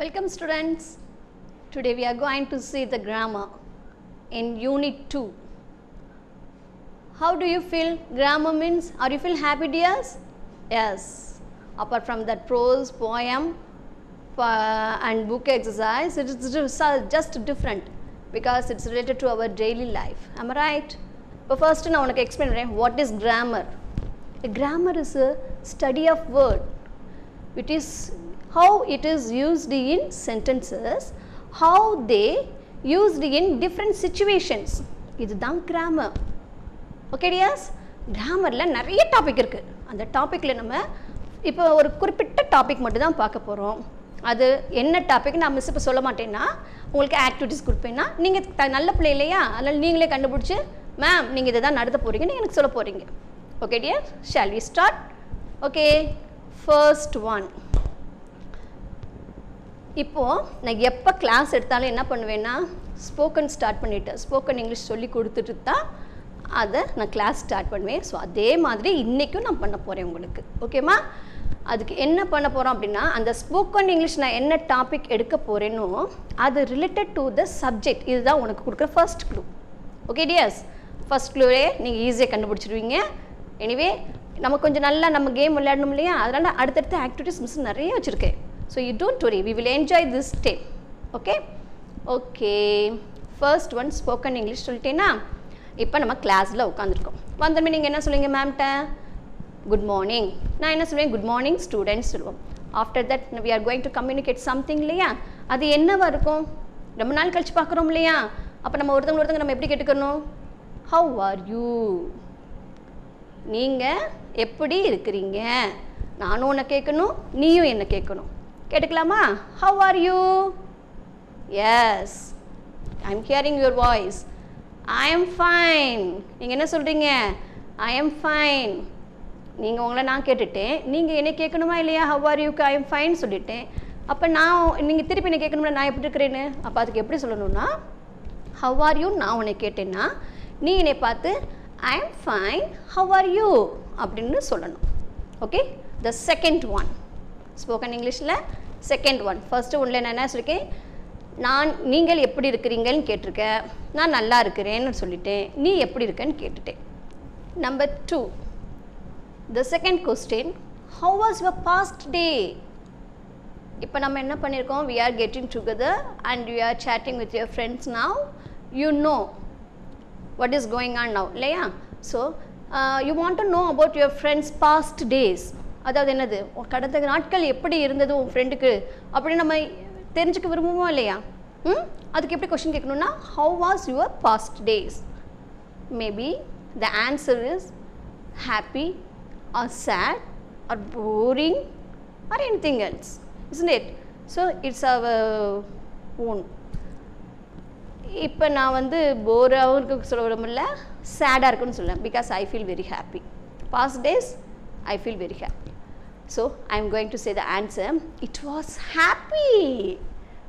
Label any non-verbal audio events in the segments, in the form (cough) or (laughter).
Welcome students. Today we are going to see the grammar in unit 2. How do you feel grammar means? Are you feel happy dears? Yes. Apart from that prose, poem uh, and book exercise, it is just different because it is related to our daily life. Am I right? But first, I want to explain what is grammar. A grammar is a study of word. It is how it is used in sentences how they used in different situations. இதுதான் grammar okay dears கிராமரில் நிறைய topic இருக்குது அந்த டாப்பிக்கில் நம்ம இப்போ ஒரு குறிப்பிட்ட டாபிக் மட்டும் தான் பார்க்க போகிறோம் அது என்ன டாபிக் நான் மிஸ் இப்போ சொல்ல மாட்டேன்னா உங்களுக்கு ஆக்டிவிட்டிஸ் கொடுப்பேன்னா நீங்கள் த நல்ல பிள்ளை இல்லையா? அதனால் நீங்களே கண்டுபிடிச்சி மேம் நீங்கள் இதை தான் நடத்த போகிறீங்கன்னு எனக்கு சொல்ல போகிறீங்க okay dear shall we start okay first one இப்போது நான் எப்போ கிளாஸ் எடுத்தாலும் என்ன பண்ணுவேன்னா ஸ்போக்கன் ஸ்டார்ட் பண்ணிவிட்டேன் ஸ்போக்கன் இங்கிலீஷ் சொல்லி கொடுத்துட்டு தான் அதை நான் கிளாஸ் ஸ்டார்ட் பண்ணுவேன். ஸோ அதே மாதிரி இன்றைக்கும் நான் பண்ண போகிறேன் உங்களுக்கு. ஓகேம்மா அதுக்கு என்ன பண்ண போகிறோம் அப்படின்னா அந்த ஸ்போக்கன் இங்கிலீஷ் நான் என்ன டாபிக் எடுக்க போகிறேனோ அது ரிலேட்டட் டு த சப்ஜெக்ட் இதுதான் உனக்கு கொடுக்குற first clue okay dears first க்ளூவே நீங்கள் ஈஸியாக கண்டுபிடிச்சிருவீங்க. எனிவே நம்ம கொஞ்சம் நல்லா நம்ம கேம் விளையாடணும் இல்லையா? அதனால் அடுத்தடுத்த ஆக்டிவிட்டிஸ் மிஸ் நிறைய வச்சுருக்கேன். So you don't worry we will enjoy this day okay okay first one spoken English சொல்லிட்டேன்னா இப்போ நம்ம கிளாஸில் உட்காந்துருக்கோம் வந்தமே நீங்கள் என்ன சொல்லுவீங்க மேம்கிட்ட குட் மார்னிங் நான் என்ன சொல்லுவேன்? குட் மார்னிங் ஸ்டூடெண்ட்ஸ் சொல்லுவோம். After that we are going to communicate something இல்லையா? அது என்னவா இருக்கும்? ரொம்ப நாள் கழித்து பார்க்குறோம் இல்லையா? அப்போ நம்ம ஒருத்தவங்க ஒருத்தவங்க நம்ம எப்படி கேட்டுக்கணும்? ஹவ் ஆர் யூ நீங்கள் எப்படி இருக்கிறீங்க? நானும் உன்னை கேட்கணும் நீயும் என்ன கேட்கணும். கேட்டுக்கலாமா? How are you yes I am hearing your voice I am fine நீங்கள் என்ன சொல்கிறீங்க ஐ எம் ஃபைன் நீங்கள் உங்களை நான் கேட்டுட்டேன். நீங்கள் என்ன கேட்கணுமா இல்லையா? ஹவ் ஆர் யூக்கு ஐ எம் ஃபைன் சொல்லிட்டேன். அப்போ நான் நீங்கள் திருப்பி என்ன கேட்கணும்ல நான் எப்படி இருக்கிறேன்னு? அப்போ அதுக்கு எப்படி சொல்லணும்னா ஹவ் ஆர் யூ நான் உன்னை கேட்டேன்னா நீ என்னை பார்த்து I am fine how are you அப்படின்னு சொல்லணும். Okay the second one spoken இங்கிலீஷில் செகண்ட் ஒன் ஃபர்ஸ்ட்டு ஒன்றில் நான் என்ன சொல்லியிருக்கேன் நான் நீங்கள் எப்படி இருக்கிறீங்கன்னு கேட்டிருக்கேன் நான் நல்லா இருக்கிறேன்னு சொல்லிட்டேன். நீ எப்படி இருக்கேன்னு கேட்டுட்டேன். Number two the second question how was your past day இப்போ நம்ம என்ன பண்ணியிருக்கோம் we are getting together and we are chatting with your friends now you know what is going on now இல்லையா? So you want to know about your friends past days அதாவது என்னது கடந்த நாட்கள் எப்படி இருந்தது உன் ஃப்ரெண்டுக்கு அப்படின்னு நம்ம தெரிஞ்சுக்க விரும்புவோம் இல்லையா? ம்? அதுக்கு எப்படி கொஷின் கேட்கணும்னா how was your past days maybe the answer is happy or sad or boring or any thing else isn't it so it's our own இப்போ நான் வந்து போராகவும் இருக்க சொல்ல விரும்பல சேடாக இருக்குன்னு சொல்லுவேன் because I feel very happy past days I feel very happy So I am going to say the answer. It was happy.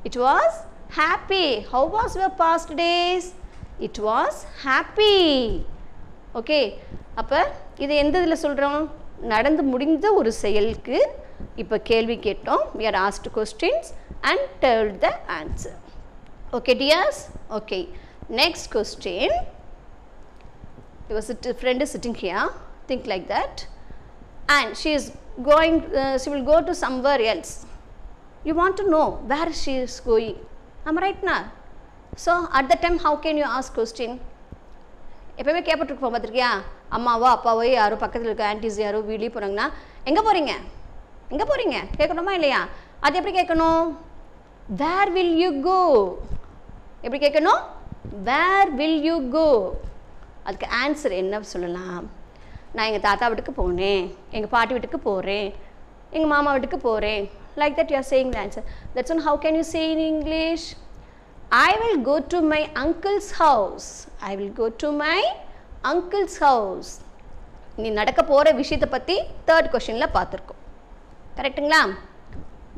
It was happy. How was your past days? It was happy. Okay அப்போ இது எந்த இதில் சொல்கிறோம் நடந்து முடிந்த ஒரு செயலுக்கு இப்போ கேள்வி கேட்டோம் we are asked questions and told the answer okay dears okay next question your sit friend sitting here think like that and she is going uh, she will go to somewhere else. You want to know where she is going. Am i right now so at that time how can you ask question? எப்பயுமே கேட்பட்டுருப்போம் பார்த்துருக்கியா அம்மாவோ அப்பாவோ யாரோ பக்கத்தில் இருக்க aunties யாரோ வெளியே போகிறாங்கன்னா எங்கே போகிறீங்க எங்கே போகிறீங்க கேட்கணுமா இல்லையா? அது எப்படி கேட்கணும்? வேர் வில் யூ கோ எப்படி கேட்கணும்? வேர் வில் யூ கோ அதுக்கு ஆன்சர் என்ன சொல்லலாம்? நான் எங்கள் தாத்தா வீட்டுக்கு போனேன். எங்கள் பாட்டி வீட்டுக்கு போகிறேன் எங்கள் மாமா வீட்டுக்கு போகிறேன் like that you are saying the answer that's one how can you say in English I will go to my uncle's house I will go to my uncle's house நீ நடக்க போகிற விஷயத்தை பற்றி தேர்ட் கொஷினில் பார்த்துருக்கோம். கரெக்டுங்களா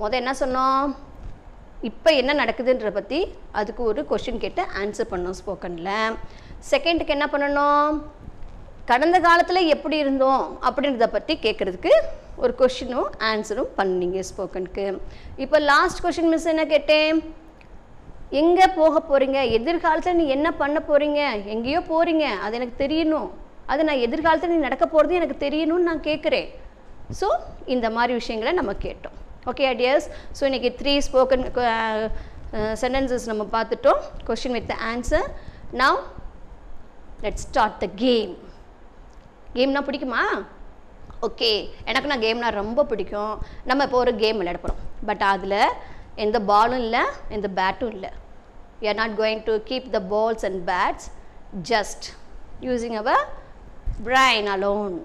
முதல் என்ன சொன்னோம்? இப்போ என்ன நடக்குதுன்ற பற்றி அதுக்கு ஒரு கொஷின் கேட்டு ஆன்சர் பண்ணோம் ஸ்போக்கனில் செகண்டுக்கு என்ன பண்ணணும்? கடந்த காலத்தில் எப்படி இருந்தோம் அப்படின்றத பற்றி கேட்குறதுக்கு ஒரு கொஷினும் ஆன்சரும் பண்ணீங்க ஸ்போக்கனுக்கு இப்போ லாஸ்ட் கொஷின் மிஸ் என்ன கேட்டேன்? எங்கே போக போகிறீங்க எதிர்காலத்தில் நீ என்ன பண்ண போகிறீங்க எங்கேயோ போகிறீங்க அது எனக்கு தெரியணும். அது நான் எதிர்காலத்தில் நீ நடக்க போகிறது எனக்கு தெரியணும்னு நான் கேட்குறேன் ஸோ இந்த மாதிரி விஷயங்களை நம்ம கேட்டோம். ஓகே ஐடியாஸ் ஸோ இன்றைக்கி த்ரீ ஸ்போக்கன் சென்டென்சஸ் நம்ம பார்த்துட்டோம். Question with answer now let start the game கேம்னால் பிடிக்குமா? ஓகே எனக்கு நான் கேம்னால் ரொம்ப பிடிக்கும். நம்ம இப்போ ஒரு கேம் விளையாட போகிறோம் பட் அதில் எந்த பாலும் இல்லை எந்த பேட்டும் இல்லை. We are not going to keep the balls and bats just using our brain alone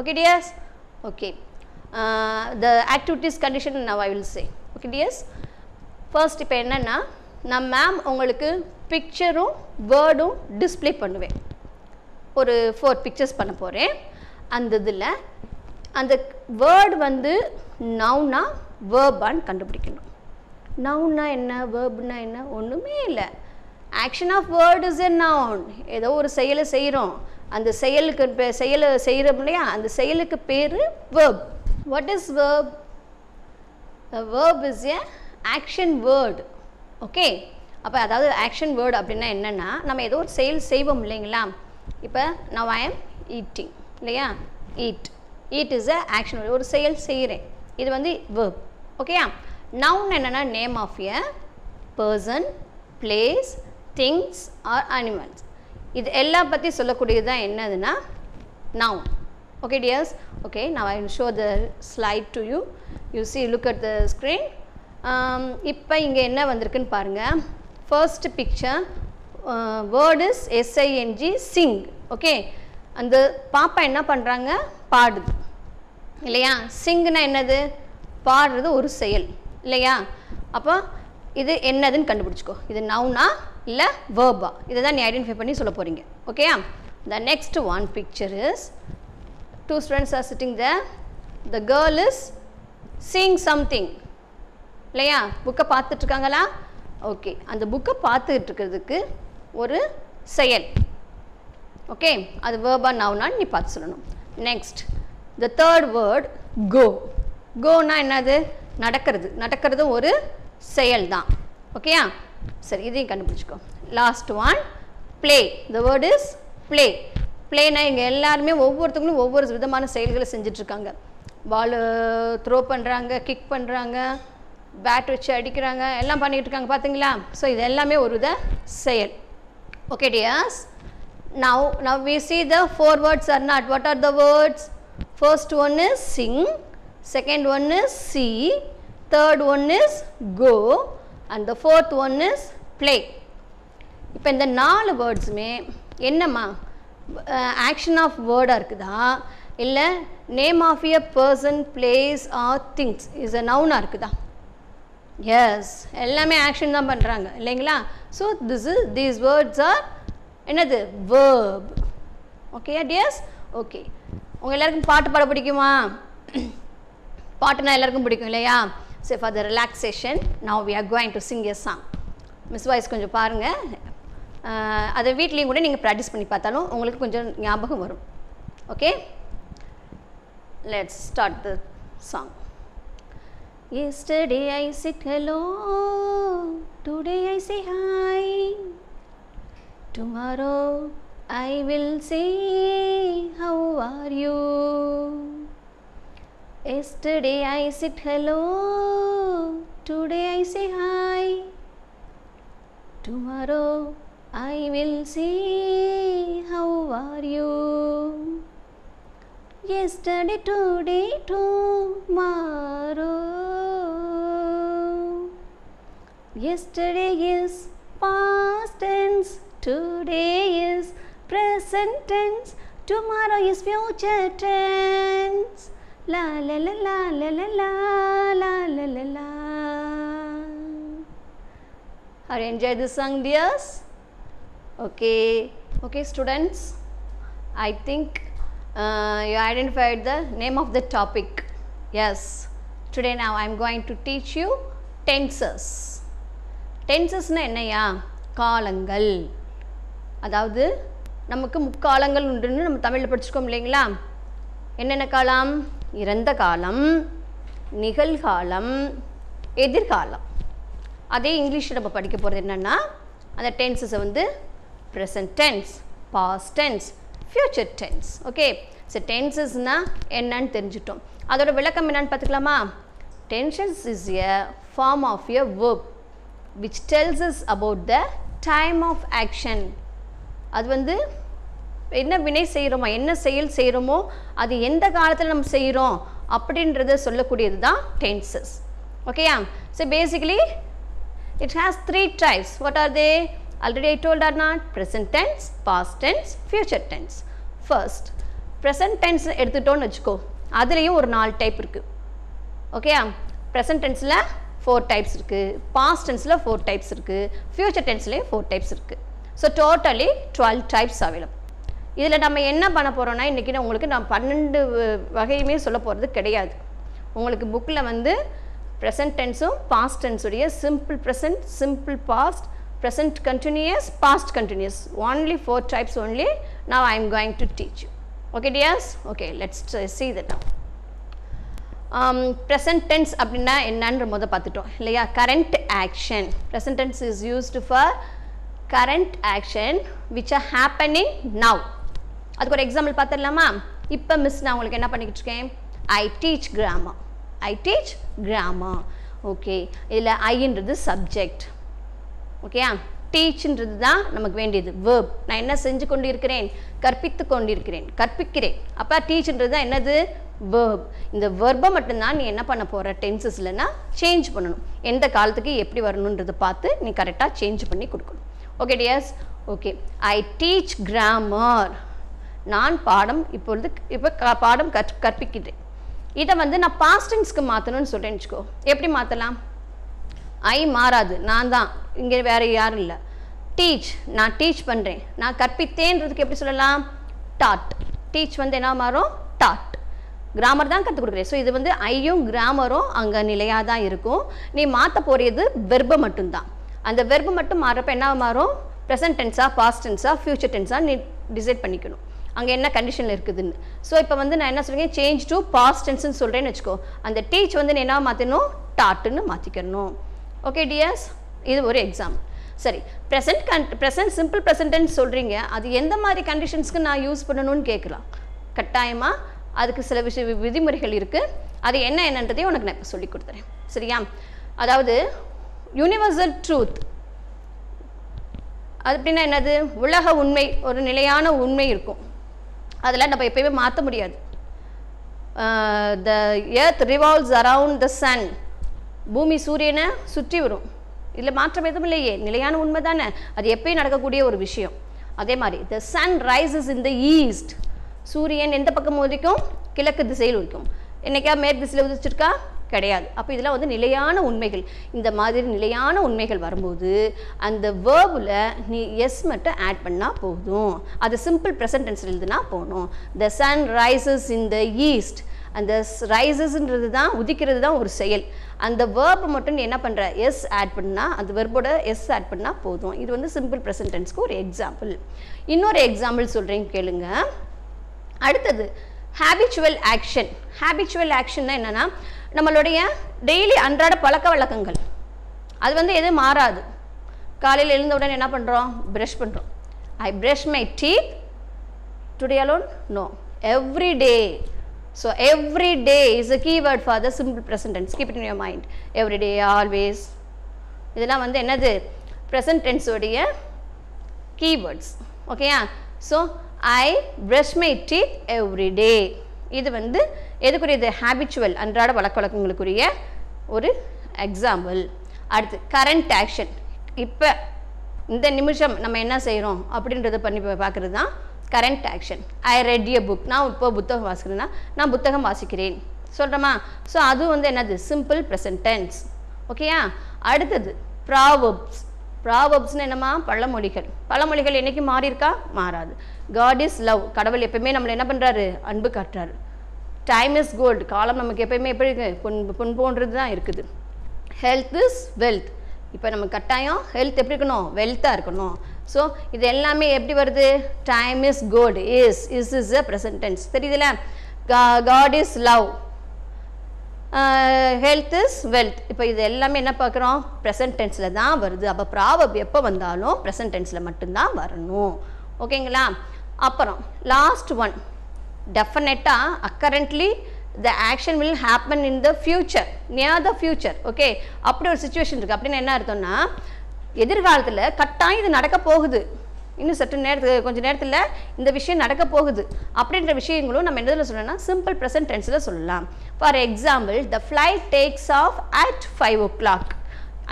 okay dears okay the activities condition now I will say okay dears first இப்போ என்னென்னா நான் மேம் உங்களுக்கு பிக்சரும் வேர்டும் டிஸ்பிளே பண்ணுவேன். ஒரு ஃபோர் பிக்சர்ஸ் பண்ண போகிறேன் அந்த இதில் அந்த வேர்டு வந்து நவுனா வேர்பான்னு கண்டுபிடிக்கணும். நவுன்னா என்ன வேர்புனா என்ன ஒன்றுமே இல்லை. Action of word is a noun ஏதோ ஒரு செயலை செய்கிறோம் அந்த செயலுக்கு செயலை செய்கிறோம் இல்லையா? அந்த செயலுக்கு பேர் verb what is verb verb is a action word okay அப்போ அதாவது ஆக்ஷன் வேர்டு அப்படின்னா என்னென்னா நம்ம ஏதோ ஒரு செயல் செய்வோம் இல்லைங்களா? இப்போ நான் ஐ எம் ஈட்டிங் இல்லையா? Eat eat is a action ஒரு செயல் செய்கிறேன். இது வந்து வேர்ப் ஓகேயா நவுன் என்னென்னா name of a person place things or animals இது எல்லாம் பற்றி சொல்லக்கூடியது தான் என்னதுன்னா noun okay dears? Okay now i will show the slide to you. You see look at the screen. Um, இப்போ இங்கே என்ன வந்திருக்குன்னு பாருங்கள் first picture word is S I N G sing okay அந்த பாப்பா என்ன பண்ணுறாங்க பாடுது. இல்லையா? சிங்னா என்னது? பாடுறது ஒரு செயல். இல்லையா? அப்போ இது என்னதுன்னு கண்டுபிடிச்சிக்கோ. இது நவுனா இல்லை வேர்பா இதை தான் நீ ஐடென்டிஃபை பண்ணி சொல்ல போகிறீங்க ஓகேயா the next one picture is two students are sitting the the girl is seeing something இல்லையா? புக்கை பார்த்துட்ருக்காங்களா ஓகே அந்த புக்கை பார்த்துட்டு இருக்கிறதுக்கு ஒரு செயல். ஓகே அது வேர்பா நவுனான்னு நீ பார்த்து சொல்லணும். Next the third word go gonna என்னது? நடக்கிறது. நடக்கிறதும் ஒரு செயல் தான் ஓகேயா சரி இதையும் கண்டுபிடிச்சிக்கோ. Last one play the word is play ப்ளேனா இங்கே எல்லாருமே ஒவ்வொருத்தங்களும் ஒவ்வொரு விதமான செயல்களை செஞ்சிட்ருக்காங்க. பால் த்ரோ பண்ணுறாங்க கிக் பண்ணுறாங்க பேட் வச்சு அடிக்கிறாங்க எல்லாம் பண்ணிகிட்டு இருக்காங்க பார்த்தீங்களா ஸோ இது எல்லாமே ஒரு வித செயல். Okay dears now now we see the four words are not what are the words first one is sing second one is see third one is go and the fourth one is play இப்போ இந்த நாலு வேர்ட்ஸுமே என்னம்மா action of வேர்டாக இருக்குதா இல்லை name of a person place or things is a நவுனாக இருக்குதா yes எல்லாமே action தான் பண்ணுறாங்க இல்லைங்களா? So this is these words are என்னது? வேர்ப் ஓகே டியர்ஸ் ஓகே உங்கள் எல்லாருக்கும் பாட்டு பாட பிடிக்குமா? (clears throat) பாட்டுனா எல்லாருக்கும் பிடிக்கும் இல்லையா? சரி for the relaxation now we are going to sing a song miss voice கொஞ்சம் பாருங்கள் அதை வீட்லேயும் கூட நீங்கள் ப்ராக்டிஸ் பண்ணி பார்த்தாலும் உங்களுக்கு கொஞ்சம் ஞாபகம் வரும். Okay let's start the song Yesterday I said hello, today I say hi. Tomorrow I will say how are you. Yesterday I said hello, today I say hi. Tomorrow I will say how are you. Yesterday, today, tomorrow. Yesterday is past tense, today is present tense, tomorrow is future tense. La la la la la la la la la la la. Have you enjoyed this song, dears? Okay, okay, students. I think uh, you identified the name of the topic. Yes. Today now I am going to teach you tenses. டென்சஸ்னால் என்னையா காலங்கள் அதாவது நமக்கு முக்காலங்கள் உண்டுன்னு நம்ம தமிழில் படிச்சிருக்கோம் இல்லைங்களா என்னென்ன காலம் இறந்த காலம் நிகழ்காலம் எதிர்காலம் அதே இங்கிலீஷில் நம்ம படிக்க போகிறது என்னென்னா அந்த டென்ஸஸை வந்து present tense past tense future tense okay so டென்சஸ்னால் என்னன்னு தெரிஞ்சிட்டோம் அதோட விளக்கம் என்னன்னு பார்த்துக்கலாமா? Tensions is a form of a work which tells is about the time of action அது வந்து என்ன வினை செய்கிறோமோ? என்ன செயல் செய்கிறோமோ? அது எந்த காலத்தில் நம்ம செய்கிறோம்? அப்படின்றத சொல்லக்கூடியது தான் டென்சஸ் ஓகேயா so basically it has three types what are they already i told or not present tense past tense future tense. First present tense எடுத்துட்டோம்னு வச்சுக்கோ. அதுலேயும் ஒரு நாலு டைப் இருக்குது ஓகேயா ப்ரெசன்ட் டென்ஸில் ஃபோர் டைப்ஸ் இருக்குது பாஸ்ட் டென்ஸில் ஃபோர் டைப்ஸ் இருக்குது ஃப்யூச்சர் டென்ஸ்லேயும் ஃபோர் டைப்ஸ் இருக்குது so totally twelve types available இதில் நம்ம என்ன பண்ண போகிறோன்னா இன்றைக்கி நான் உங்களுக்கு நான் பன்னெண்டு வ- வகையுமே சொல்ல போகிறது கிடையாது. உங்களுக்கு புக்கில் வந்து ப்ரெசன்ட் டென்ஸும் past டென்ஸுடைய simple present simple past present continuous, past continuous, only four types only now I am going to teach you okay dears okay let's see that now. Um, present tense அப்படின்னா என்னன்ற முத பார்த்துட்டோம் இல்லையா? Current action present tense is used for current action which are happening now அதுக்கு ஒரு example பார்த்துடலாமா? இப்போ miss நான் உங்களுக்கு என்ன பண்ணிக்கிட்டு இருக்கேன்? I teach grammar I teach grammar okay இதில் ஐன்றது சப்ஜெக்ட் ஓகேயா டீச்ன்றது தான் நமக்கு வேண்டியது. வேர்ப் நான் என்ன செஞ்சு கொண்டு இருக்கிறேன் கற்பித்து கொண்டிருக்கிறேன். கற்பிக்கிறேன். அப்போ டீச்ன்றது தான் என்னது? வேர்ப் இந்த வேர்பை மட்டும்தான் நீ என்ன பண்ண போகிற டென்சஸ்லனா சேஞ்ச் பண்ணணும். எந்த காலத்துக்கு எப்படி வரணுன்றதை பார்த்து நீ கரெக்டாக சேஞ்ச் பண்ணி கொடுக்கணும். Okay dears okay I teach grammar நான் பாடம் இப்பொழுது இப்போ பாடம் கற் கற்பிக்கிறேன் இதை வந்து நான் பாஸ்டன்ஸ்க்கு மாற்றணும்னு சொல்கிறேன்னு வச்சுக்கோ. எப்படி மாற்றலாம் ஐ மாறாது. நான் தான். இங்கே வேறு யாரும் இல்லை. டீச் நான் டீச் பண்ணுறேன் நான் கற்பித்தேன்றதுக்கு எப்படி சொல்லலாம்? டாட் டீச் வந்து என்ன மாறும்? டாட் கிராமர் தான் கற்றுக் கொடுக்குறேன். ஸோ இது வந்து ஐயும் கிராமரும் அங்கே நிலையாக தான் இருக்கும். நீ மாற்ற போகிறது வெர்பை மட்டும்தான் அந்த வெர்பு மட்டும் மாறப்ப என்ன மாறும்? ப்ரெசன்ட் டென்ஸாக பாஸ்ட் டென்ஸாக ஃப்யூச்சர் டென்ஸாக நீ டிசைட் பண்ணிக்கணும். அங்கே என்ன கண்டிஷனில் இருக்குதுன்னு. ஸோ இப்போ வந்து நான் என்ன சொல்கிறேன் சேஞ்ச் டு பாஸ்ட் டென்ஸ்னு சொல்கிறேன்னு வச்சுக்கோ. அந்த டீச் வந்து நீ என்ன மாற்றணும் டாட்டுன்னு மாற்றிக்கணும் ஓகே டியர்ஸ் இது ஒரு எக்ஸாம்பிள் சரி ப்ரெசன்ட் கன் ப்ரெசன்ட் சிம்பிள் ப்ரெசன்ட்னு சொல்கிறீங்க அது எந்த மாதிரி கண்டிஷன்ஸ்க்கு நான் யூஸ் பண்ணணும்னு கேட்கலாம். கட்டாயமாக அதுக்கு சில விஷய வி- விதிமுறைகள் இருக்குது அது என்ன என்னன்றதையும் உனக்கு நான் இப்போ சொல்லி கொடுத்துறேன். சரியா? அதாவது யூனிவர்சல் ட்ரூத் அது அப்படின்னா என்னது? உலக உண்மை ஒரு நிலையான உண்மை இருக்கும். அதில் நம்ம எப்பயுமே மாற்ற முடியாது. The earth revolves around the sun பூமி சூரியனை சுற்றி வரும். இதில் மாற்றம் எதுவும் இல்லையே. நிலையான உண்மை தானே அது எப்பயும் நடக்கக்கூடிய ஒரு விஷயம். அதே மாதிரி the sun rises in the east சூரியன் எந்த பக்கம் உதிக்கும்? கிழக்கு திசையில் உதிக்கும். என்னைக்கா மேற்கு திசையில் உதிச்சிருக்கா? கிடையாது. அப்போ இதெல்லாம் வந்து நிலையான உண்மைகள். இந்த மாதிரி நிலையான உண்மைகள் வரும்போது அந்த வேர்பில் நீ எஸ் மட்டும் ஆட் பண்ணால் போதும். அது சிம்பிள் ப்ரெசன்டென்ஸ் எழுதுனா போகணும் the sun rises in the east அந்த ரைசஸ்ன்றது தான் உதிக்கிறது தான் ஒரு செயல். அந்த வேர்ப் மட்டும் நீ என்ன பண்ணுற எஸ் ஆட் பண்ணால் அந்த வெர்போட எஸ் ஆட் பண்ணால் போதும். இது வந்து சிம்பிள் ப்ரெசன்டென்ஸ்க்கு ஒரு எக்ஸாம்பிள் இன்னொரு எக்ஸாம்பிள் சொல்கிறேன் கேளுங்க. அடுத்தது ஹேபிச்சுவல் ஆக்ஷன் ஹேபிச்சுவல் ஆக்ஷன்னா என்னென்னா நம்மளுடைய டெய்லி அன்றாட பழக்க வழக்கங்கள். அது வந்து எதுவும் மாறாது. காலையில் எழுந்த உடனே என்ன பண்ணுறோம் ப்ரஷ் பண்ணுறோம் I brush my teeth today alone no every day so every day is a keyword for the simple present tense. Keep it in your mind Every day always இதெல்லாம் வந்து என்னது? ப்ரெசன்ட் டென்ஸோடைய கீவேர்ட்ஸ் ஓகேயா so I brush my teeth every day இது வந்து எதுக்குரியது? Habitual அன்றாட வழக்க வழக்கங்களுக்குரிய ஒரு எக்ஸாம்பிள் அடுத்து கரண்ட் ஆக்ஷன் இப்போ இந்த நிமிஷம் நம்ம என்ன செய்கிறோம் அப்படின்றத பண்ணி பா- பார்க்குறது தான் current action I read a book நான் இப்போ புத்தகம் வாசிக்கிறேன்னா நான் புத்தகம் வாசிக்கிறேன். சொல்கிறோமா ஸோ அது வந்து என்னது? சிம்பிள் ப்ரெசன்ட் டென்ஸ் ஓகேயா அடுத்தது ப்ராவப்ஸ் ப்ராவப்ஸ்னு என்னம்மா? பழமொழிகள். பழமொழிகள் என்றைக்கு மாறியிருக்கா? மாறாது. காட் இஸ் லவ் கடவுள் எப்பயுமே நம்மளை என்ன பண்ணுறாரு அன்பு காட்டுறாரு. டைம் இஸ் கோல்டு காலம் நமக்கு எப்பயுமே எப்படி இருக்கு? பொன் பொன் போன்றது தான் இருக்குது. ஹெல்த் இஸ் வெல்த் இப்போ நம்ம கட்டாயம் ஹெல்த் எப்படி இருக்கணும்? வெல்த்தாக இருக்கணும். ஸோ இது எல்லாமே எப்படி வருது? Time is good is is is a present tense தெரியுதுல? God is love health is wealth இப்போ இது எல்லாமே என்ன பார்க்குறோம்? ப்ரெசன்ட் டென்ஸில் தான் வருது. அப்போ ப்ராபப் எப்போ வந்தாலும் ப்ரெசன்ட் டென்ஸில் மட்டும்தான் வரணும். ஓகேங்களா அப்புறம் லாஸ்ட் ஒன் டெஃபினட்டாக accurately the action will happen in the future near the future okay அப்படி ஒரு சுச்சுவேஷன் இருக்குது அப்படின்னு என்ன அர்த்தம்னா எதிர்காலத்தில் கட்டாயம் இது நடக்க போகுது. இன்னும் சற்று நேரத்துக்கு கொஞ்சம் நேரத்தில் இந்த விஷயம் நடக்க போகுது. அப்படின்ற விஷயங்களும் நம்ம என்னதில் சொல்லணும்னா சிம்பிள் ப்ரெசன்ட் டென்ஸில் சொல்லலாம். For example the flight takes off at five o'clock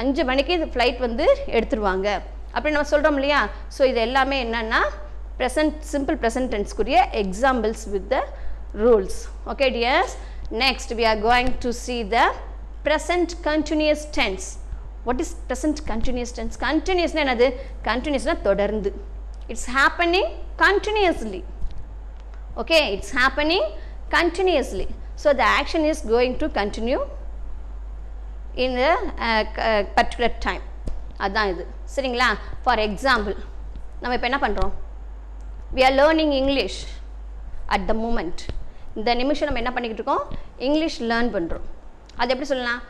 அஞ்சு மணிக்கு இந்த ஃப்ளைட் வந்து எடுத்துருவாங்க. அப்படி நம்ம சொல்கிறோம் இல்லையா? ஸோ இது எல்லாமே என்னென்னா present simple present டென்ஸ்க்குரிய examples with the rules okay dears next we are going to see the present continuous tense what is present continuous tense கண்டினியூஸ்னால் என்னது கண்டினியூஸ்னால் தொடர்ந்து it's happening continuously okay it's happening continuously so the action is going to continue in the particular time அதுதான் இது சரிங்களா for example நம்ம இப்போ என்ன பண்ணுறோம் we are learning English at the moment இந்த நிமிஷம் நம்ம என்ன பண்ணிக்கிட்டு இருக்கோம் இங்கிலீஷ் லேர்ன் பண்ணுறோம் அது எப்படி சொல்லலாம்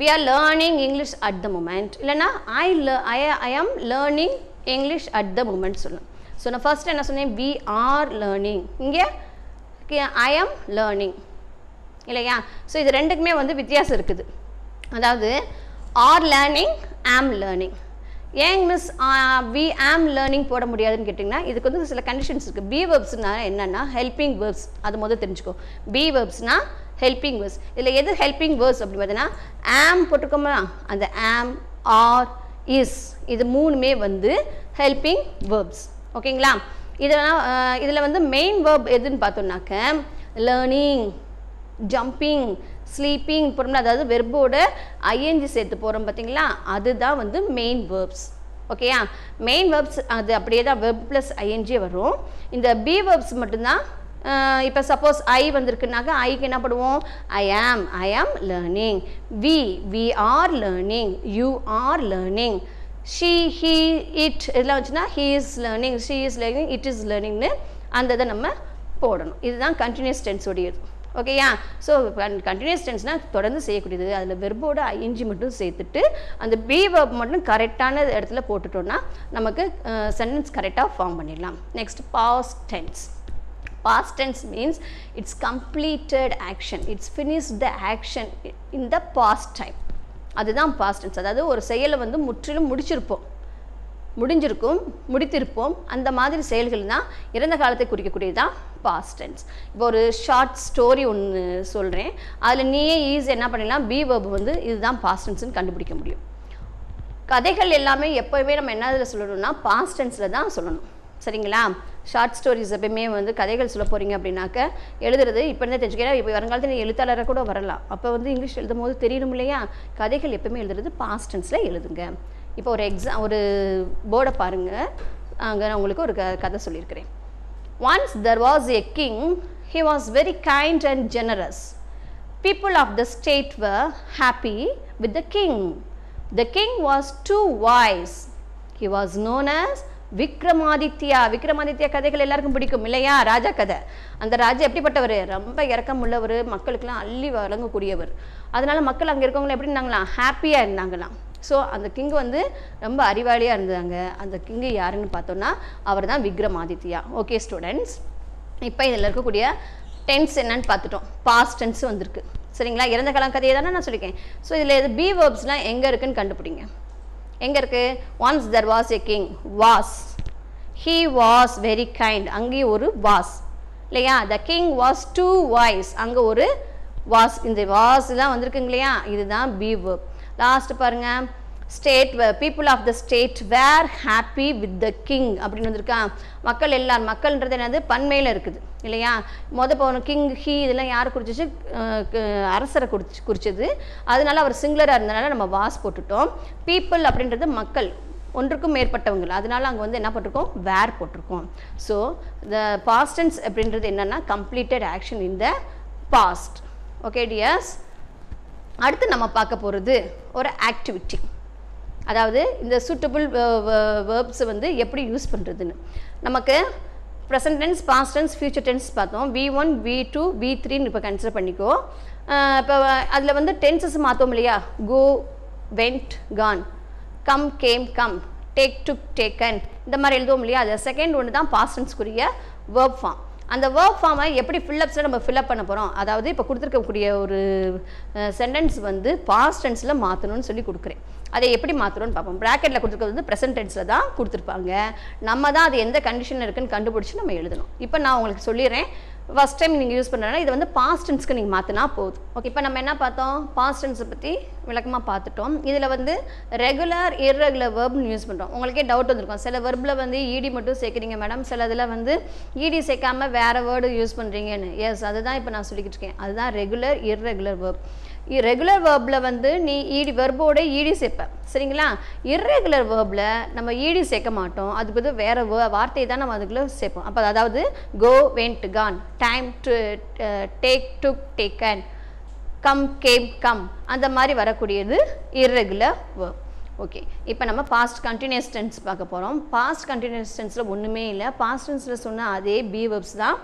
we are learning English at the moment இல்லைனா I I I am learning English at the moment சொல்லணும் ஸோ நான் ஃபஸ்ட் என்ன சொன்னேன்? வி ஆர் லேர்னிங் இங்கே ஐ ஆம் லேர்னிங் இல்லையா? ஸோ இது ரெண்டுக்குமே வந்து வித்தியாசம் இருக்குது. அதாவது ஆர் லேர்னிங் ஆம் லேர்னிங் ஏன் மிஸ் வி ஆம் லேர்னிங் போட முடியாதுன்னு கேட்டிங்கன்னா இதுக்கு வந்து சில கண்டிஷன்ஸ் இருக்குது பி வேர்ப்ஸ்னால் என்னென்னா ஹெல்பிங் வேர்ப்ஸ் அது முதல் தெரிஞ்சுக்கோ. பி வேர்ப்ஸ்னால் ஹெல்பிங் வேர்ஸ் இதில் எது ஹெல்பிங் வேர்ஸ் அப்படின்னு பார்த்தீங்கன்னா ஆம் போட்டுக்கோமா அந்த ஆம் ஆர் இஸ் இது மூணுமே வந்து ஹெல்பிங் வேர்ப்ஸ் ஓகேங்களா? இதெல்லாம் இதில் வந்து மெயின் வேர்ப் எதுன்னு பார்த்தோம்னாக்க லேர்னிங் ஜம்பிங் ஸ்லீப்பிங் போகிறோம்னா அதாவது வெர்போட ஐஎன்ஜி சேர்த்து போகிறோம் பார்த்தீங்களா? அதுதான் வந்து மெயின் வேர்ப்ஸ் ஓகேயா? மெயின் வேர்ப்ஸ் அது அப்படியே தான் வெர்ப் ப்ளஸ் ஐஎன்ஜி வரும். இந்த பி வேர்ப்ஸ் மட்டும்தான் இப்போ சப்போஸ் ஐ வந்திருக்குனாக்கா ஐக்கு என்ன பண்ணுவோம்? I am I am learning we we are learning you are learning she he it இதெல்லாம் வச்சுன்னா he is learning she is learning it is லேர்னிங்னு அந்த இதை நம்ம போடணும். இதுதான் கண்டினியூஸ் டென்ஸ் உடையது. ஓகேயா ஸோ கண்டினியூஸ் டென்ஸ்னால் தொடர்ந்து செய்யக்கூடியது. அதில் வெர்போட ஐஎன்ஜி மட்டும் சேர்த்துட்டு அந்த பி வெர்ப் மட்டும் கரெக்டான இடத்துல போட்டுட்டோன்னா நமக்கு சென்டென்ஸ் கரெக்டாக ஃபார்ம் பண்ணிடலாம். Next past tense past tense means it's completed action. It's finished the action in the past time. அதுதான் past tense. அதாவது ஒரு செயலை வந்து முற்றிலும் முடிச்சிருப்போம். முடிஞ்சிருக்கும் முடித்திருப்போம். அந்த மாதிரி செயல்கள் தான் இறந்த காலத்தை குறிக்கக்கூடியது தான் பாஸ்ட் டென்ஸ் இப்போ ஒரு ஷார்ட் ஸ்டோரி ஒன்று சொல்கிறேன் அதில் நீயே ஈஸி என்ன பண்ணிடலாம்? பி வேர்ப் வந்து இதுதான் பாஸ்ட் டென்ஸ்னு கண்டுபிடிக்க முடியும். கதைகள் எல்லாமே எப்போவுமே நம்ம என்ன இதில் சொல்லணும்னா பாஸ்ட் டென்ஸில் தான் சொல்லணும். சரிங்களா? ஷார்ட் ஸ்டோரிஸ் எப்பயுமே வந்து கதைகள் சொல்ல போகிறீங்க அப்படின்னாக்க எழுதுறது இப்போ இருந்தே தெரிஞ்சுக்கிறேன். இப்போ வருங்காலத்தில் எழுத்தாளராக கூட வரலாம். அப்போ வந்து இங்கிலீஷ் எழுதும் போது தெரியணும் இல்லையா? கதைகள் எப்பவுமே எழுதுறது பாஸ்ட் டென்ஸில் எழுதுங்க. இப்போ ஒரு எக்ஸாம் ஒரு போர்டை பாருங்கள் அங்கே நான் உங்களுக்கு ஒரு க கதை சொல்லியிருக்கிறேன். Once there was a king he was very kind and generous people of the state were happy with the king. The king was too wise. He was known as Vikramaditya Vikramaditya கதைகள் எல்லாருக்கும் பிடிக்கும் இல்லையா? ராஜா கதை. அந்த ராஜா எப்படிப்பட்டவர்? ரொம்ப இறக்கம் உள்ளவர் மக்களுக்கெல்லாம் அள்ளி வழங்கக்கூடியவர். அதனால மக்கள் அங்கே இருக்கவங்களும் எப்படி இருந்தாங்களாம்? ஹாப்பியாக இருந்தாங்களாம். ஸோ அந்த கிங் வந்து ரொம்ப அறிவாளியாக இருந்தாங்க. அந்த கிங்கு யாருன்னு பார்த்தோன்னா அவர் தான் விக்ரமாதித்யா. ஓகே ஸ்டூடெண்ட்ஸ் இப்போ இதில் இருக்கக்கூடிய டென்ஸ் என்னன்னு பார்த்துட்டோம். பாஸ்ட் டென்ஸ் வந்திருக்கு. சரிங்களா? இறந்த காலம் கதையை தானே நான் சொல்லியிருக்கேன். ஸோ இதில் இது பி வேர்ப்ஸ்லாம் எங்கே இருக்குன்னு கண்டுபிடிங்க. எங்கே இருக்குது once there was a king was he was very kind அங்கேயும் ஒரு வாஸ் இல்லையா? The king was two voice அங்கே ஒரு வாஸ் இந்த வாஸ்லாம் வந்திருக்குங்க இல்லையா? இதுதான் பி வேர்ப் லாஸ்ட் பாருங்க. State people of the state were happy with the king அப்படின்னு வந்திருக்கா? மக்கள் எல்லாரும் மக்கள்ன்றது என்னது? பன்மையில் இருக்குது. இல்லையா? மொத போன கிங் ஹீ இதெல்லாம் யார் குறிச்சிச்சு? அரசரை குறிச்சு குறிச்சது. அதனால அவர் சிங்குலராக இருந்தனால நம்ம வாஸ் போட்டுட்டோம். பீப்புள் அப்படின்றது மக்கள். ஒன்றுக்கும் மேற்பட்டவங்கள். அதனால அங்கே வந்து என்ன போட்டிருக்கோம்? வேர் போட்டிருக்கோம். ஸோ த பாஸ்டன்ஸ் அப்படின்றது என்னென்னா completed action in the past okay dears அடுத்து நம்ம பார்க்க போகிறது ஒரு ஆக்டிவிட்டி அதாவது இந்த சூட்டபிள் வேர்ப்ஸ் uh, uh, வந்து எப்படி யூஸ் பண்ணுறதுன்னு நமக்கு present tense past tense future tense பார்த்தோம். V one V two V த்ரீன்னு இப்போ கன்சிடர் பண்ணிக்கோ. இப்போ அதில் வந்து டென்சஸ் மாற்றோம் இல்லையா? Go went gone come came come take took taken இந்த மாதிரி எழுதுவோம் இல்லையா? அது செகண்ட் ஒன்று தான் பாஸ்டன்ஸ்க்குரிய வேர்ப் ஃபார்ம் அந்த ஒர்க் ஃபார்மை எப்படி ஃபில்லப்ஸில் நம்ம ஃபில்லப் பண்ண போகிறோம் அதாவது இப்போ கொடுத்துருக்கக்கூடிய ஒரு சென்டென்ஸ் வந்து பாஸ்ட் டென்ஸில் மாற்றணும்னு சொல்லி கொடுக்குறேன். அதை எப்படி மாற்றுறோம்னு பார்ப்போம். ப்ராக்கெட்டில் கொடுத்துருக்கிறது வந்து ப்ரெசன்ட் டென்ஸில் தான் கொடுத்துருப்பாங்க. நம்ம தான் அது எந்த கண்டிஷனில் இருக்குன்னு கண்டுபிடிச்சி நம்ம எழுதணும். இப்போ நான் உங்களுக்கு சொல்லிடுறேன் ஃபஸ்ட் டைம் நீங்கள் யூஸ் பண்ணுறதுனா இது வந்து பாஸ்ட் டென்ஸ்க்கு நீங்கள் மாற்றினா போதும். ஓகே இப்போ நம்ம என்ன பார்த்தோம்? பாஸ்ட் டென்ஸை பற்றி விளக்கமாக பார்த்துட்டோம். இதில் வந்து ரெகுலர் இர்ரெகுலர் வேர்ப்னு யூஸ் பண்ணுறோம் உங்களுக்கே டவுட் வந்திருக்கும். சில வெர்பில் வந்து ஈடி மட்டும் சேர்க்குறீங்க மேடம் சில இதில் வந்து ஈடி சேர்க்காம வேறு வேர்டு யூஸ் பண்ணுறீங்கன்னு எஸ் அதுதான் இப்போ நான் சொல்லிக்கிட்டு இருக்கேன். அதுதான் ரெகுலர் இர்ரெகுலர் வேர்ப் ரெகுலர் வேர்பில் வந்து நீ ஈடி வெர்போட ஈடி சேர்ப்ப. சரிங்களா? இர்ரெகுலர் வேர்பில் நம்ம ஈடி சேர்க்க மாட்டோம். அதுக்கு பதில் வேறு வே வார்த்தையை தான் நம்ம அதுக்குள்ளே சேர்ப்போம். அப்போ அதாவது go went gone time to take took taken come came come அந்த மாதிரி வரக்கூடியது இர்ரெகுலர் வேர்ப் ஓகே இப்போ நம்ம பாஸ்ட் கண்டினியூஸ் டென்ஸ் பார்க்க போகிறோம் பாஸ்ட் கண்டினியூஸ் டென்ஸில் ஒன்றுமே இல்லை. பாஸ்ட் டென்ஸில் சொன்ன அதே பி வெப்ஸ் தான்.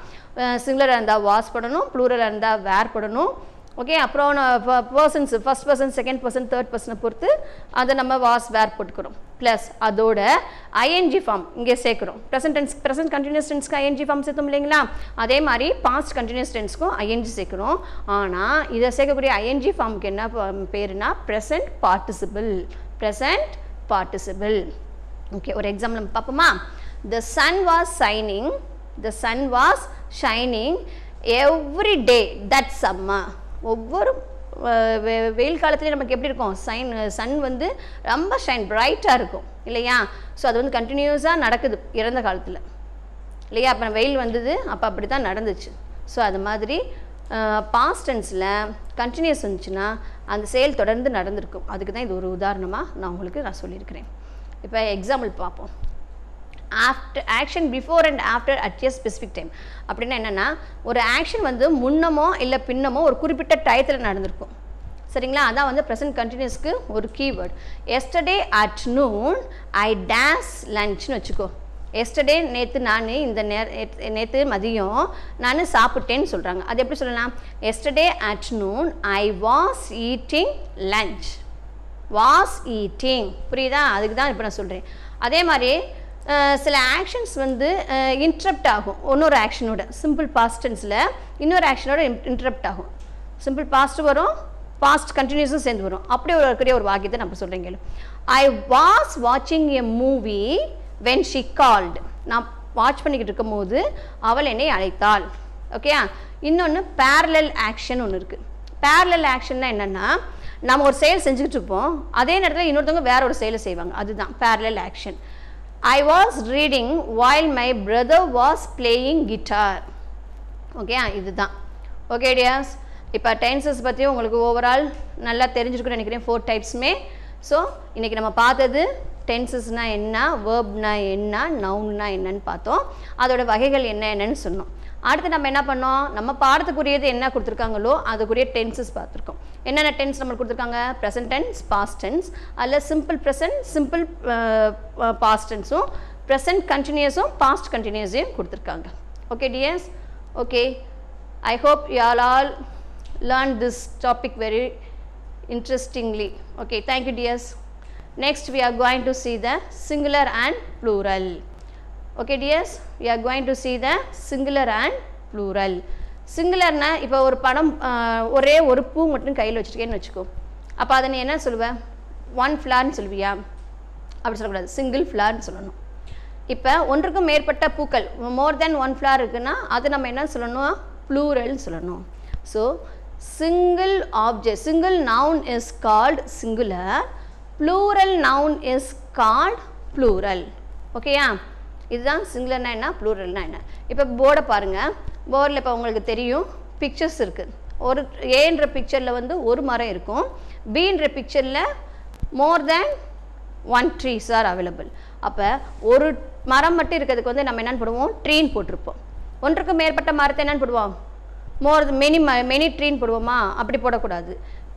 சிங்குலராக இருந்தால் வாஸ் படணும் ப்ளூரலாக இருந்தால் வேர் படணும். ஓகே அப்புறம் persons first person second person third பர்சனை பொறுத்து அதை நம்ம வாஸ் வேர் போட்டுக்கிறோம். ப்ளஸ் அதோட ஐஎன்ஜி ஃபார்ம் இங்கே சேர்க்குறோம். ப்ரெசன்ட் டென்ஸ் ப்ரெசன்ட் கண்டினியூஸ் டென்ஸ்க்கு ஐஎன்ஜி ஃபார்ம் சேர்த்தோம் இல்லைங்களா? அதே மாதிரி பாஸ்ட் கண்டினியூஸ் டென்ஸ்க்கும் ஐஎன்ஜி சேர்க்குறோம். ஆனால் இதை சேர்க்கக்கூடிய ஐஎன்ஜி ஃபார்முக்கு என்ன பேருனா present participle present participle okay ஒரு எக்ஸாம்பிள் நம்ம பார்ப்போமா? The sun was shining the sun was shining every day that சம்மா ஒவ்வொரு வெயில் காலத்துலேயும் நமக்கு எப்படி இருக்கும்? சைன் சன் வந்து ரொம்ப ஷைன் பிரைட்டாக இருக்கும். இல்லையா? ஸோ அது வந்து கண்டினியூஸாக நடக்குது இறந்த காலத்தில். இல்லையா? அப்போ வெயில் வந்தது அப்போ அப்படி தான் நடந்துச்சு. ஸோ அது மாதிரி பாஸ்டன்ஸில் கண்டினியூஸ் வந்துச்சுன்னா அந்த செயல் தொடர்ந்து நடந்திருக்கும். அதுக்கு தான் இது ஒரு உதாரணமாக நான் உங்களுக்கு நான் சொல்லியிருக்கிறேன். இப்போ எக்ஸாம்பிள் பார்ப்போம். After action before and after at a specific time அப்படின்னா என்னென்னா ஒரு ஆக்ஷன் வந்து முன்னமோ இல்லை பின்னமோ ஒரு குறிப்பிட்ட டயத்தில் நடந்திருக்கும். சரிங்களா? அதான் வந்து ப்ரெசன்ட் கண்டினியூஸ்க்கு ஒரு keyword yesterday at noon I days லன்ச்னு வச்சுக்கோ. எஸ்டர்டே நேற்று நான் இந்த நேர நேற்று மதியம் நான் சாப்பிட்டேன்னு சொல்கிறாங்க அது எப்படி சொல்லலாம்? Yesterday at noon I was eating lunch was eating புரியுதா? அதுக்கு தான் இப்போ நான் சொல்கிறேன் அதே மாதிரி சில ஆக்ஷன்ஸ் வந்து இன்ட்ரப்ட் ஆகும். இன்னொரு ஆக்ஷனோட சிம்பிள் பாஸ்டன்ஸில் இன்னொரு ஆக்ஷனோட இன்ட்ரப்ட் ஆகும். சிம்பிள் பாஸ்ட் வரும் பாஸ்ட் கண்டினியூஸும் சேர்ந்து வரும். அப்படியே ஒரு இருக்கக்கூடிய ஒரு வாக்கியத்தை நம்ம சொல்கிறீங்க ஐ வாஸ் வாட்சிங் a movie when she called நான் வாட்ச் பண்ணிக்கிட்டு இருக்கும் போது அவள் என்னை அழைத்தாள். ஓகேயா இன்னொன்று பேரலல் ஆக்ஷன் ஒன்று இருக்குது பேரலல் ஆக்ஷன்னா என்னென்னா நம்ம ஒரு செயல் செஞ்சுக்கிட்டு இருப்போம். அதே நேரத்தில் இன்னொருத்தவங்க வேற ஒரு செயலை செய்வாங்க. அதுதான் parallel action I was reading while my brother was playing guitar okay ah, இதுதான். ஓகே டியாஸ் இப்போ டென்சஸ் பற்றியும் உங்களுக்கு ஓவரால் நல்லா தெரிஞ்சிருக்குன்னு நினைக்கிறேன். ஃபோர் டைப்ஸுமே ஸோ இன்றைக்கி நம்ம பார்த்தது டென்சஸ்னால் என்ன வேர்ப்னா என்ன நவுன்னா என்னன்னு பார்த்தோம். அதோட வகைகள் என்ன என்னன்னு சொன்னோம். அடுத்து நம்ம என்ன பண்ணோம்? நம்ம பாடத்துக்குரியது என்ன கொடுத்துருக்காங்களோ அதுக்குரிய டென்சஸ் பார்த்துருக்கோம். என்னென்ன டென்ஸ் நம்மளுக்கு கொடுத்துருக்காங்க? ப்ரெசன்ட் டென்ஸ் பாஸ்ட் டென்ஸ் அதில் சிம்பிள் ப்ரெசன்ட் சிம்பிள் பாஸ்ட் டென்ஸும் ப்ரெசன்ட் கண்டினியூஸும் பாஸ்ட் கண்டினியூஸையும் கொடுத்துருக்காங்க. Okay dears okay I hope you all all learn this topic very interestingly okay thank you dears. Next we are going to see the singular and plural. Okay dears? We are going to see the singular and plural. சிங்குலர்னா இப்போ ஒரு படம் ஒரே ஒரு பூ மட்டும் கையில் வச்சுருக்கேன்னு வச்சுக்கோ. அப்போ அதை நீ என்ன சொல்லுவேன் ஒன் ஃப்ளார்னு சொல்லுவியா? அப்படி சொல்லக்கூடாது. சிங்கிள் ஃப்ளார்னு சொல்லணும். இப்போ ஒன்றுக்கும் மேற்பட்ட பூக்கள் மோர் தென் ஒன் ஃப்ளார் இருக்குன்னா அது நம்ம என்ன சொல்லணும்? ப்ளூரல்னு சொல்லணும். So single object single noun is called singular plural noun is called plural ஓகேயா இதுதான் சிங்குலர்னா என்ன? ப்ளூரல்னா என்ன? இப்போ போர்டை பாருங்கள் போர்டில் இப்போ உங்களுக்கு தெரியும் பிக்சர்ஸ் இருக்குது ஒரு ஏன்ற பிக்சரில் வந்து ஒரு மரம் இருக்கும். பீன்ற பிக்சரில் more than one trees are available அப்போ ஒரு மரம் மட்டும் இருக்கிறதுக்கு வந்து நம்ம என்னென்னு போடுவோம்? ட்ரீன் போட்டிருப்போம். ஒன்றுக்கு மேற்பட்ட மரத்தை என்னென்னு போடுவோம்? மோர் மெனி ம மெனி ட்ரீன் போடுவோமா? அப்படி போடக்கூடாது.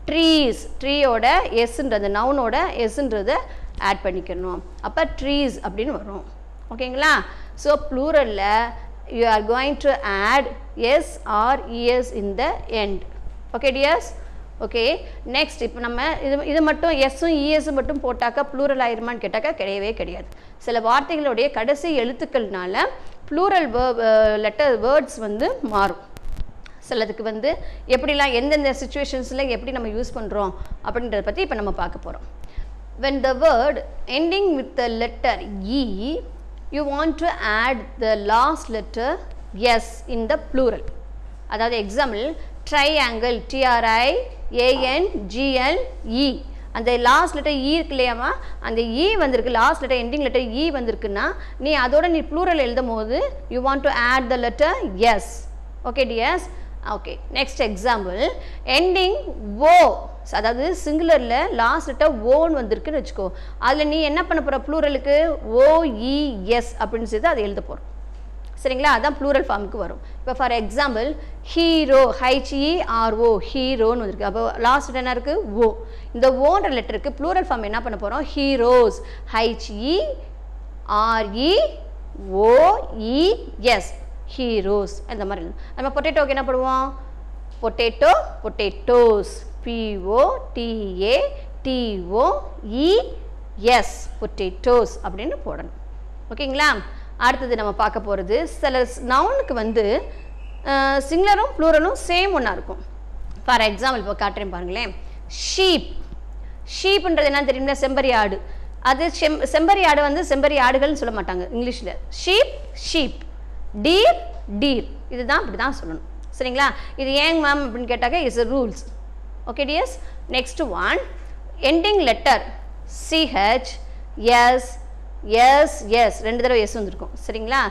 ட்ரீஸ் ட்ரீயோட எஸ்ன்றது நவுனோட எஸ்ன்றது ஆட் பண்ணிக்கணும். அப்போ ட்ரீஸ் அப்படின்னு வரும். ஓகேங்களா ஸோ ப்ளூரலில் you are going to add S or es in the end okay dears okay next இப்போ நம்ம இது இது மட்டும் எஸ்ஸும் இஎஸும் மட்டும் போட்டாக்கா ப்ளூரல் ஆயிருமான்னு கேட்டாக்கா கிடையவே கிடையாது. சில வார்த்தைகளுடைய கடைசி எழுத்துக்கள்னால ப்ளூரல் லெட்டர் வேர்ட்ஸ் வந்து மாறும். சிலதுக்கு வந்து எப்படிலாம் எந்தெந்த சுச்சுவேஷன்ஸில் எப்படி நம்ம யூஸ் பண்ணுறோம் அப்படின்றத பற்றி இப்போ நம்ம பார்க்க போகிறோம் when the word ending with the letter E you want to add the last letter S in the plural. அதாவது example triangle TRI AN GL E அந்த லாஸ்ட் லெட்டர் இ இருக்கு இல்லையாமா அந்த இ வந்திருக்கு last letter ending letter E வந்திருக்குன்னா நீ அதோட நீ ப்ளூரல் எழுதும் போது you want to add the letter S okay D S okay next example ending O அதாவது சிங்குலரில் லாஸ்ட் லெட்டர் ஓன்னு வந்திருக்குன்னு வச்சுக்கோ. அதில் நீ என்ன பண்ண போகிற ப்ளூரலுக்கு ஓஇஎஸ் e, அப்படின்னு சொல்லி அதை எழுத போகிறோம் சரிங்களா? அதான் ப்ளூரல் ஃபார்முக்கு வரும். இப்போ ஃபார் எக்ஸாம்பிள் ஹீரோ ஹைச்இஆர்ஓ ஹீரோன்னு வந்திருக்கு. அப்போ லாஸ்ட் என்ன இருக்குது ஓ இந்த ஓன்ற லெட்டருக்கு ப்ளூரல் ஃபார்ம் என்ன பண்ண போகிறோம் heroes H E R E O E S heroes அந்த மாதிரி. நம்ம பொட்டேட்டோக்கு என்ன பண்ணுவோம் potato potatoes PO TA TO ES potatoes அப்படின்னு போடணும். ஓகேங்களா? அடுத்தது நம்ம பார்க்க போகிறது சில நவுனுக்கு வந்து சிங்குலரும் ப்ளூரலும் சேம் ஒன்றா இருக்கும். ஃபார் எக்ஸாம்பிள் இப்போ காட்டுறேன் பாருங்களேன். ஷீப் ஷீப்ன்றது என்ன தெரியும்னா செம்பரி ஆடு. அது செம் செம்பரி ஆடு வந்து செம்பரி ஆடுகள்னு சொல்ல மாட்டாங்க. இங்கிலீஷில். ஷீப் ஷீப் டீப் டீர் இதுதான் அப்படி தான் சொல்லணும். சரிங்களா? இது ஏங் மேம் அப்படின்னு கேட்டாக்க is rules okay dears next one ending letter CH S S S ரெண்டு தடவை எஸ் வந்திருக்கும். சரிங்களா?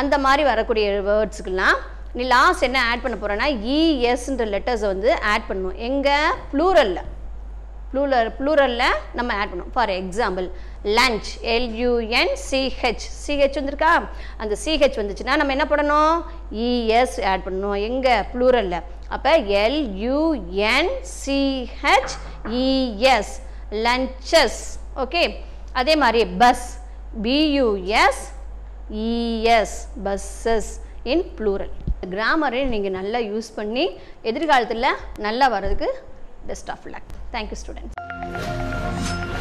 அந்த மாதிரி வரக்கூடிய வேர்ட்ஸுக்கெல்லாம் நீ லாஸ்ட் என்ன ஆட் பண்ண போகிறேன்னா இஎஸ்ன்ற e, லெட்டர்ஸை வந்து ஆட் பண்ணணும். எங்கே? ப்ளூரலில் ப்ளூலர் ப்ளூரலில் நம்ம ஆட் பண்ணுவோம் for example lunch LUN CH CH வந்திருக்கா? அந்த சிஹெச் வந்துச்சுன்னா நம்ம என்ன பண்ணணும்? இஎஸ் ஆட் பண்ணணும். எங்கே? ப்ளூரலில் அப்போ LUN CH ES lunches okay அதே மாதிரி bus BUS ES buses in plural கிராமரை நீங்கள் நல்லா யூஸ் பண்ணி எதிர்காலத்தில் நல்லா வர்றதுக்கு Best of luck. Thank you students.